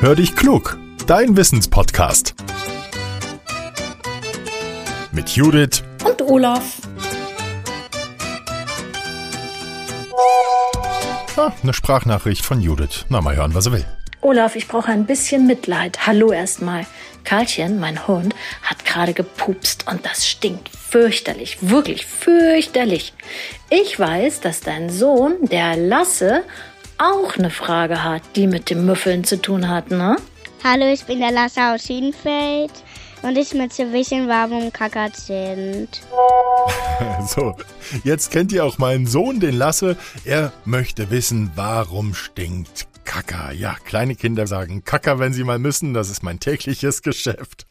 Hör dich klug, dein Wissenspodcast. Mit Judith und Olaf. Ah, eine Sprachnachricht von Judith. Na, mal hören, was er will. Olaf, ich brauche ein bisschen Mitleid. Hallo erstmal. Karlchen, mein Hund, hat gerade gepupst und das stinkt fürchterlich, wirklich fürchterlich. Ich weiß, dass dein Sohn, der Lasse, auch eine Frage hat, die mit dem Müffeln zu tun hat, ne? Hallo, ich bin der Lasse aus Schienfeld und ich möchte wissen, warum Kackert sind. so, jetzt kennt ihr auch meinen Sohn, den Lasse. Er möchte wissen, warum stinkt Kacker. Ja, kleine Kinder sagen Kacker, wenn sie mal müssen. Das ist mein tägliches Geschäft.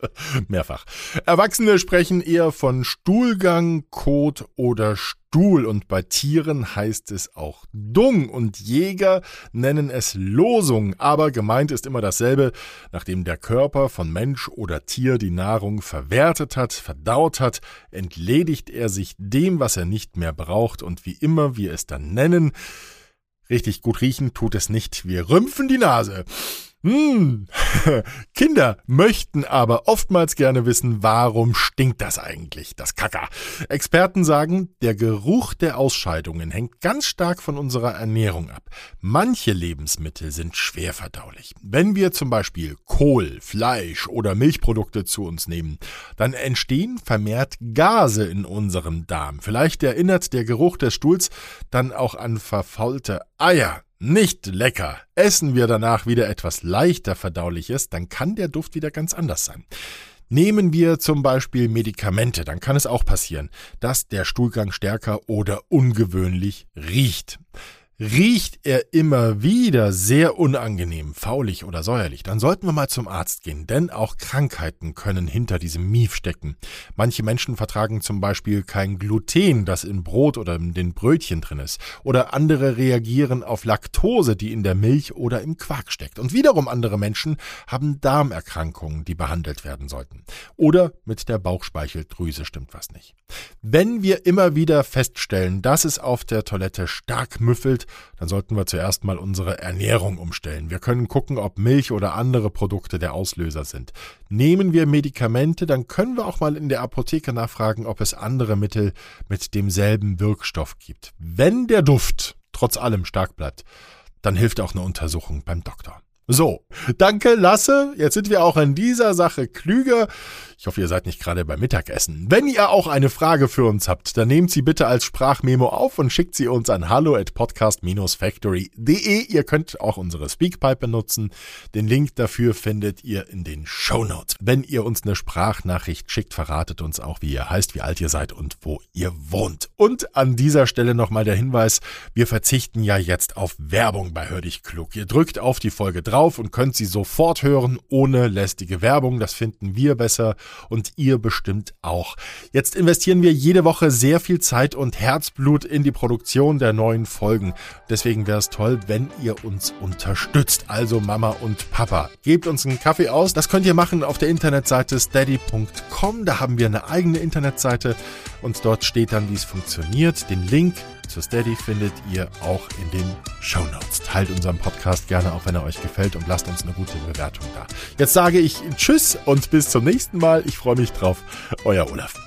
Mehrfach. Erwachsene sprechen eher von Stuhlgang, Kot oder Stuhl. Und bei Tieren heißt es auch Dung. Und Jäger nennen es Losung. Aber gemeint ist immer dasselbe. Nachdem der Körper von Mensch oder Tier die Nahrung verwertet hat, verdaut hat, entledigt er sich dem, was er nicht mehr braucht. Und wie immer wir es dann nennen, Richtig gut riechen tut es nicht. Wir rümpfen die Nase. Hm. Kinder möchten aber oftmals gerne wissen, warum stinkt das eigentlich, das Kacker. Experten sagen, der Geruch der Ausscheidungen hängt ganz stark von unserer Ernährung ab. Manche Lebensmittel sind schwer verdaulich. Wenn wir zum Beispiel Kohl, Fleisch oder Milchprodukte zu uns nehmen, dann entstehen vermehrt Gase in unserem Darm. Vielleicht erinnert der Geruch des Stuhls dann auch an verfaulte Eier. Nicht lecker. Essen wir danach wieder etwas leichter verdauliches, dann kann der Duft wieder ganz anders sein. Nehmen wir zum Beispiel Medikamente, dann kann es auch passieren, dass der Stuhlgang stärker oder ungewöhnlich riecht. Riecht er immer wieder sehr unangenehm, faulig oder säuerlich, dann sollten wir mal zum Arzt gehen, denn auch Krankheiten können hinter diesem Mief stecken. Manche Menschen vertragen zum Beispiel kein Gluten, das in Brot oder in den Brötchen drin ist, oder andere reagieren auf Laktose, die in der Milch oder im Quark steckt. Und wiederum andere Menschen haben Darmerkrankungen, die behandelt werden sollten. Oder mit der Bauchspeicheldrüse stimmt was nicht. Wenn wir immer wieder feststellen, dass es auf der Toilette stark müffelt, dann sollten wir zuerst mal unsere Ernährung umstellen. Wir können gucken, ob Milch oder andere Produkte der Auslöser sind. Nehmen wir Medikamente, dann können wir auch mal in der Apotheke nachfragen, ob es andere Mittel mit demselben Wirkstoff gibt. Wenn der Duft trotz allem stark bleibt, dann hilft auch eine Untersuchung beim Doktor. So, danke Lasse. Jetzt sind wir auch in dieser Sache klüger. Ich hoffe, ihr seid nicht gerade beim Mittagessen. Wenn ihr auch eine Frage für uns habt, dann nehmt sie bitte als Sprachmemo auf und schickt sie uns an hallo at podcast-factory.de. Ihr könnt auch unsere Speakpipe benutzen. Den Link dafür findet ihr in den Show Notes. Wenn ihr uns eine Sprachnachricht schickt, verratet uns auch, wie ihr heißt, wie alt ihr seid und wo ihr wohnt. Und an dieser Stelle nochmal der Hinweis, wir verzichten ja jetzt auf Werbung bei Hör dich klug. Ihr drückt auf die Folge drauf und könnt sie sofort hören, ohne lästige Werbung. Das finden wir besser und ihr bestimmt auch. Jetzt investieren wir jede Woche sehr viel Zeit und Herzblut in die Produktion der neuen Folgen. Deswegen wäre es toll, wenn ihr uns unterstützt. Also Mama und Papa. Gebt uns einen Kaffee aus. Das könnt ihr machen auf der Internetseite steady.com. Da haben wir eine eigene Internetseite und dort steht dann, wie es funktioniert. Den Link zu Steady findet ihr auch in den Show Notes. Teilt unseren Podcast gerne auch, wenn er euch gefällt und lasst uns eine gute Bewertung da. Jetzt sage ich Tschüss und bis zum nächsten Mal. Ich freue mich drauf. Euer Olaf.